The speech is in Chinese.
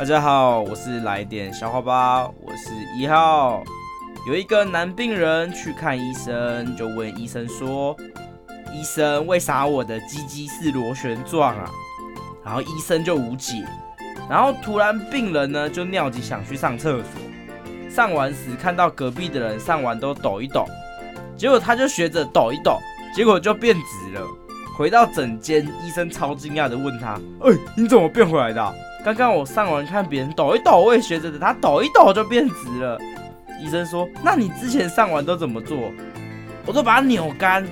大家好，我是来点笑话吧，我是一号。有一个男病人去看医生，就问医生说：“医生，为啥我的鸡鸡是螺旋状啊？”然后医生就无解。然后突然病人呢就尿急想去上厕所，上完时看到隔壁的人上完都抖一抖，结果他就学着抖一抖，结果就变直了。回到诊间，医生超惊讶的问他：“哎、你怎么变回来的、？”刚刚我上完看别人抖一抖，我也学着的，他抖一抖就变直了。医生说：“那你之前上完都怎么做？”我都把它扭干，